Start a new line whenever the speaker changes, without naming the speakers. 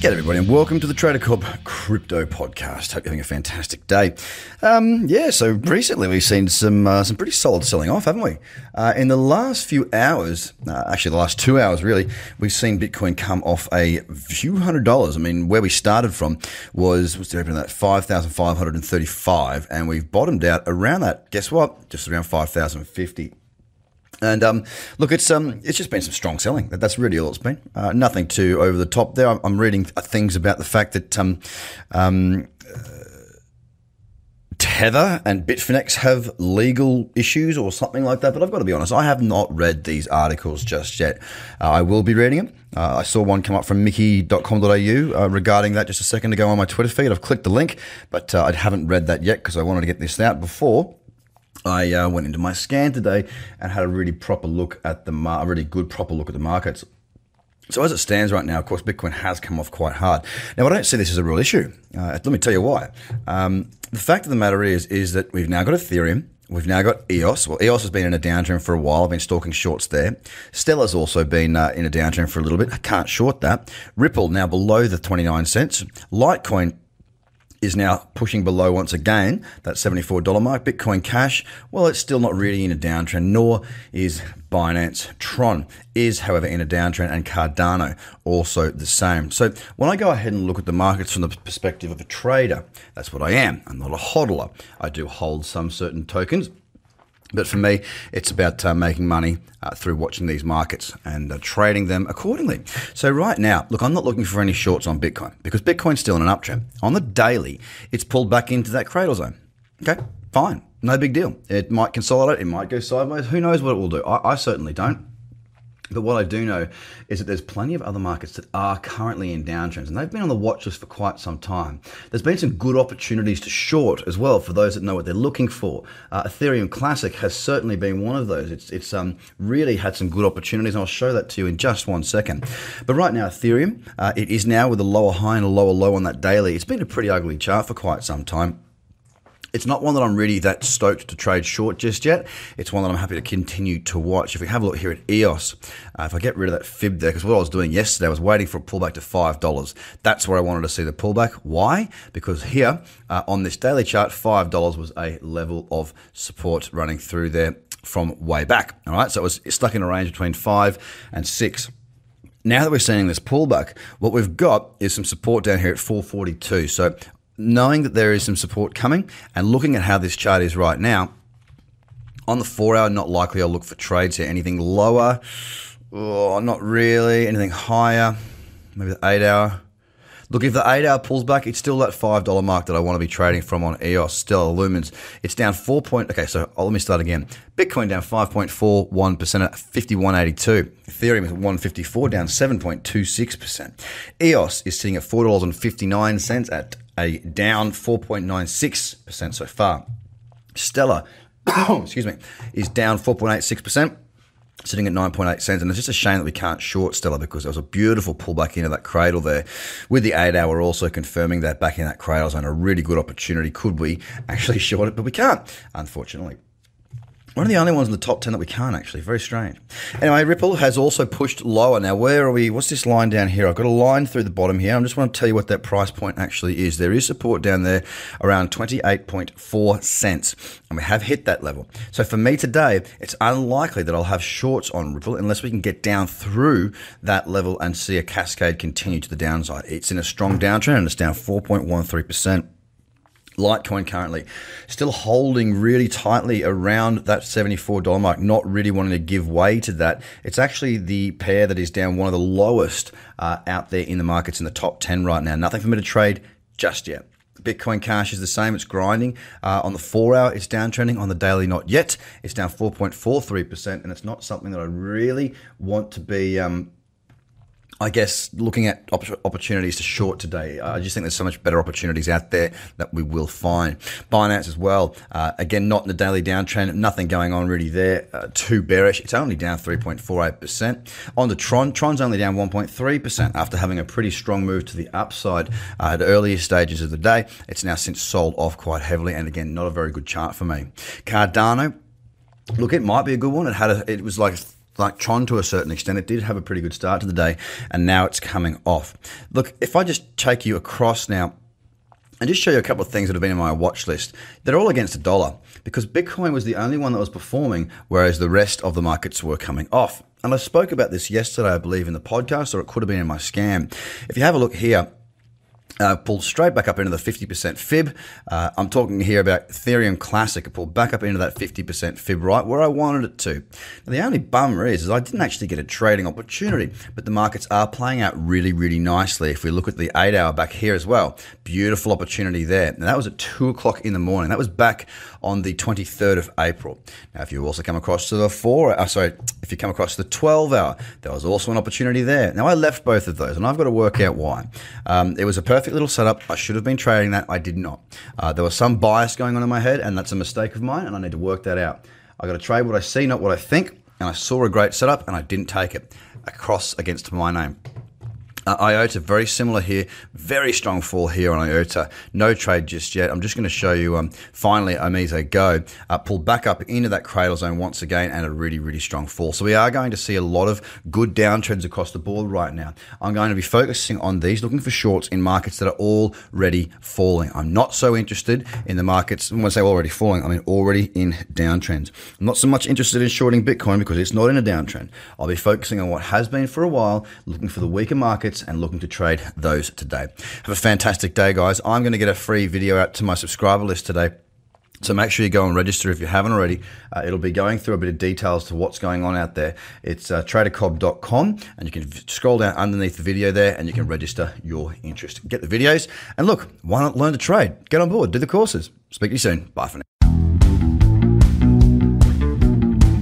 G'day everybody and welcome to the Trader Cobb Crypto Podcast. Hope you're having a fantastic day. Um, yeah, so recently we've seen some uh, some pretty solid selling off, haven't we? Uh, in the last few hours, uh, actually the last two hours really, we've seen Bitcoin come off a few hundred dollars. I mean, where we started from was was there that five thousand five hundred and thirty five, and we've bottomed out around that. Guess what? Just around five thousand fifty. And um, look, it's um, it's just been some strong selling. That's really all it's been. Uh, nothing too over the top there. I'm, reading things about the fact that um, um, Tether and Bitfinex have legal issues or something like that. But I've got to be honest, I have not read these articles just yet. Uh, I will be reading them. Uh, I saw one come up from mickey.com.au uh, regarding that just a second ago on my Twitter feed. I've clicked the link, but uh, I haven't read that yet because I wanted to get this out before I uh, went into my scan today and had a really proper look at the mar- a really good proper look at the markets. So as it stands right now, of course, Bitcoin has come off quite hard. Now, I don't see this as a real issue. Uh, let me tell you why. Um, the fact of the matter is, is that we've now got Ethereum. We've now got EOS. Well, EOS has been in a downtrend for a while. I've been stalking shorts there. Stellar's also been uh, in a downtrend for a little bit. I can't short that. Ripple now below the 29 cents. Litecoin is now pushing below once again that $74 mark. Bitcoin Cash, well, it's still not really in a downtrend, nor is Binance. Tron is, however, in a downtrend, and Cardano also the same. So when I go ahead and look at the markets from the perspective of a trader, that's what I am. I'm not a hodler. I do hold some certain tokens. But for me, it's about uh, making money uh, through watching these markets and uh, trading them accordingly. So right now, look, I'm not looking for any shorts on Bitcoin because Bitcoin's still in an uptrend. On the daily, it's pulled back into that cradle zone. Okay, fine, no big deal. It might consolidate, it might go sideways. Who knows what it will do? I, I certainly don't. But what I do know is that there's plenty of other markets that are currently in downtrends, and they've been on the watch list for quite some time. There's been some good opportunities to short as well for those that know what they're looking for. Uh, Ethereum Classic has certainly been one of those. It's it's um, really had some good opportunities, and I'll show that to you in just one second. But right now, Ethereum, uh, it is now with a lower high and a lower low on that daily. It's been a pretty ugly chart for quite some time. It's not one that I'm really that stoked to trade short just yet. It's one that I'm happy to continue to watch. If we have a look here at EOS, uh, if I get rid of that fib there, because what I was doing yesterday, I was waiting for a pullback to $5. That's where I wanted to see the pullback. Why? Because here uh, on this daily chart, $5 was a level of support running through there from way back. All right, so it was stuck in a range between five and six. Now that we're seeing this pullback, what we've got is some support down here at 442. So knowing that there is some support coming and looking at how this chart is right now, on the four hour, not likely I'll look for trades here. Anything lower? Oh, not really. Anything higher? Maybe the eight hour. Look, if the eight hour pulls back, it's still that five dollar mark that I want to be trading from on EOS. Still, Lumens, it's down four point. Okay, so oh, let me start again. Bitcoin down five point four one percent at fifty one eighty two. Ethereum is one fifty four, down seven point two six percent. EOS is sitting at four dollars and fifty nine cents at a down 4.96% so far. Stellar, excuse me, is down 4.86%. Sitting at 9.8 cents, and it's just a shame that we can't short Stellar because there was a beautiful pullback into that cradle there. With the eight hour also confirming that back in that cradle zone, a really good opportunity. Could we actually short it? But we can't, unfortunately. One of the only ones in the top 10 that we can't actually. Very strange. Anyway, Ripple has also pushed lower. Now, where are we? What's this line down here? I've got a line through the bottom here. I just want to tell you what that price point actually is. There is support down there around 28.4 cents, and we have hit that level. So for me today, it's unlikely that I'll have shorts on Ripple unless we can get down through that level and see a cascade continue to the downside. It's in a strong downtrend and it's down 4.13%. Litecoin currently still holding really tightly around that $74 mark, not really wanting to give way to that. It's actually the pair that is down one of the lowest uh, out there in the markets in the top 10 right now. Nothing for me to trade just yet. Bitcoin Cash is the same. It's grinding. Uh, on the four hour, it's downtrending. On the daily, not yet. It's down 4.43%. And it's not something that I really want to be um, I guess looking at op- opportunities to short today, I just think there's so much better opportunities out there that we will find. Binance as well, uh, again, not in the daily downtrend, nothing going on really there. Uh, too bearish. It's only down 3.48%. On the Tron, Tron's only down 1.3% after having a pretty strong move to the upside uh, at earlier stages of the day. It's now since sold off quite heavily, and again, not a very good chart for me. Cardano, look, it might be a good one. It had a, it was like like Tron to a certain extent. It did have a pretty good start to the day, and now it's coming off. Look, if I just take you across now and just show you a couple of things that have been in my watch list. They're all against a dollar because Bitcoin was the only one that was performing, whereas the rest of the markets were coming off. And I spoke about this yesterday, I believe, in the podcast, or it could have been in my scam. If you have a look here, uh, pulled straight back up into the 50% fib. Uh, I'm talking here about Ethereum Classic. It pulled back up into that 50% fib right where I wanted it to. Now, the only bummer is, is I didn't actually get a trading opportunity, but the markets are playing out really, really nicely. If we look at the eight hour back here as well, beautiful opportunity there. And that was at two o'clock in the morning. That was back on the 23rd of April. Now, if you also come across to the four, uh, sorry, if you come across the 12 hour, there was also an opportunity there. Now, I left both of those and I've got to work out why. Um, it was a perfect little setup. I should have been trading that. I did not. Uh, there was some bias going on in my head and that's a mistake of mine and I need to work that out. I got to trade what I see, not what I think. And I saw a great setup and I didn't take it across against my name. Uh, IOTA, very similar here. Very strong fall here on IOTA. No trade just yet. I'm just going to show you um, finally OmiseGO uh, pulled back up into that cradle zone once again and a really, really strong fall. So we are going to see a lot of good downtrends across the board right now. I'm going to be focusing on these, looking for shorts in markets that are already falling. I'm not so interested in the markets, when I say already falling, I mean already in downtrends. I'm not so much interested in shorting Bitcoin because it's not in a downtrend. I'll be focusing on what has been for a while, looking for the weaker markets markets and looking to trade those today. Have a fantastic day, guys. I'm going to get a free video out to my subscriber list today. So make sure you go and register if you haven't already. Uh, it'll be going through a bit of details to what's going on out there. It's uh, tradercobb.com and you can scroll down underneath the video there and you can register your interest. Get the videos and look, why not learn to trade? Get on board, do the courses. Speak to you soon. Bye for now.